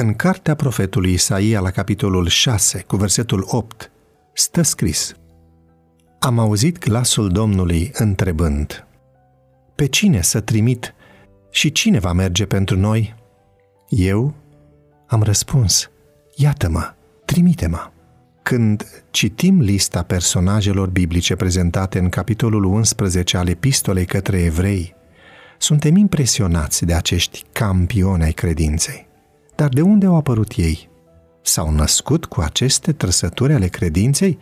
În cartea profetului Isaia, la capitolul 6, cu versetul 8, stă scris Am auzit glasul Domnului întrebând Pe cine să trimit și cine va merge pentru noi? Eu am răspuns Iată-mă, trimite-mă. Când citim lista personajelor biblice prezentate în capitolul 11 al epistolei către evrei, suntem impresionați de acești campioni ai credinței. Dar de unde au apărut ei? S-au născut cu aceste trăsături ale credinței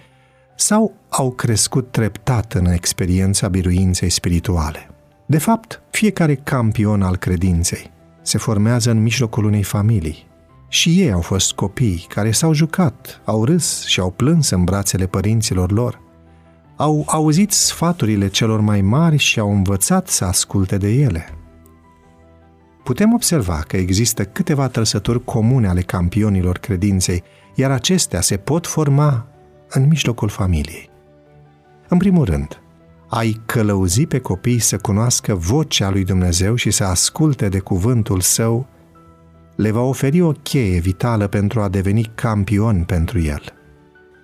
sau au crescut treptat în experiența biruinței spirituale? De fapt, fiecare campion al credinței se formează în mijlocul unei familii. Și ei au fost copii care s-au jucat, au râs și au plâns în brațele părinților lor. Au auzit sfaturile celor mai mari și au învățat să asculte de ele putem observa că există câteva trăsături comune ale campionilor credinței, iar acestea se pot forma în mijlocul familiei. În primul rând, ai călăuzi pe copii să cunoască vocea lui Dumnezeu și să asculte de cuvântul său, le va oferi o cheie vitală pentru a deveni campion pentru el.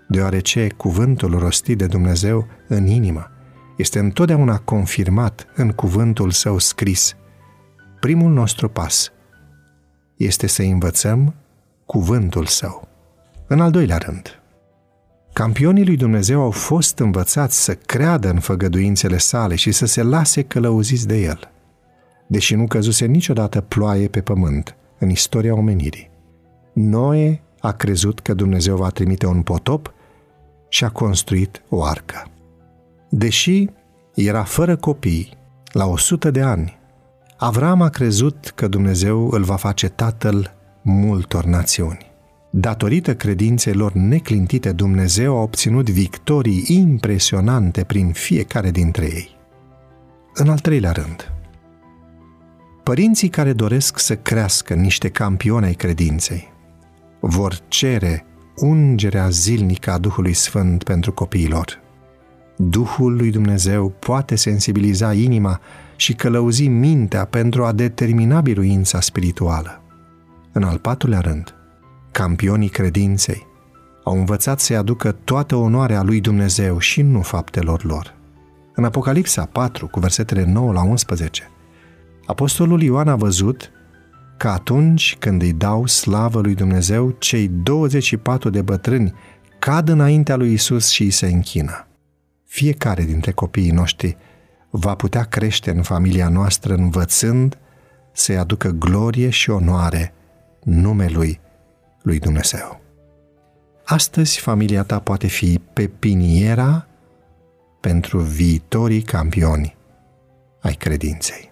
Deoarece cuvântul rostit de Dumnezeu în inimă este întotdeauna confirmat în cuvântul său scris – primul nostru pas este să învățăm cuvântul său. În al doilea rând, campionii lui Dumnezeu au fost învățați să creadă în făgăduințele sale și să se lase călăuziți de el, deși nu căzuse niciodată ploaie pe pământ în istoria omenirii. Noe a crezut că Dumnezeu va trimite un potop și a construit o arcă. Deși era fără copii, la 100 de ani, Avram a crezut că Dumnezeu îl va face tatăl multor națiuni. Datorită credinței lor neclintite, Dumnezeu a obținut victorii impresionante prin fiecare dintre ei. În al treilea rând, părinții care doresc să crească niște campioni ai credinței vor cere ungerea zilnică a Duhului Sfânt pentru copiilor. Duhul lui Dumnezeu poate sensibiliza inima și călăuzi mintea pentru a determina biruința spirituală. În al patrulea rând, campionii credinței au învățat să-i aducă toată onoarea lui Dumnezeu și nu faptelor lor. În Apocalipsa 4, cu versetele 9 la 11, Apostolul Ioan a văzut că atunci când îi dau slavă lui Dumnezeu, cei 24 de bătrâni cad înaintea lui Isus și îi se închină. Fiecare dintre copiii noștri va putea crește în familia noastră învățând să-i aducă glorie și onoare numelui lui Dumnezeu. Astăzi familia ta poate fi pepiniera pentru viitorii campioni ai credinței.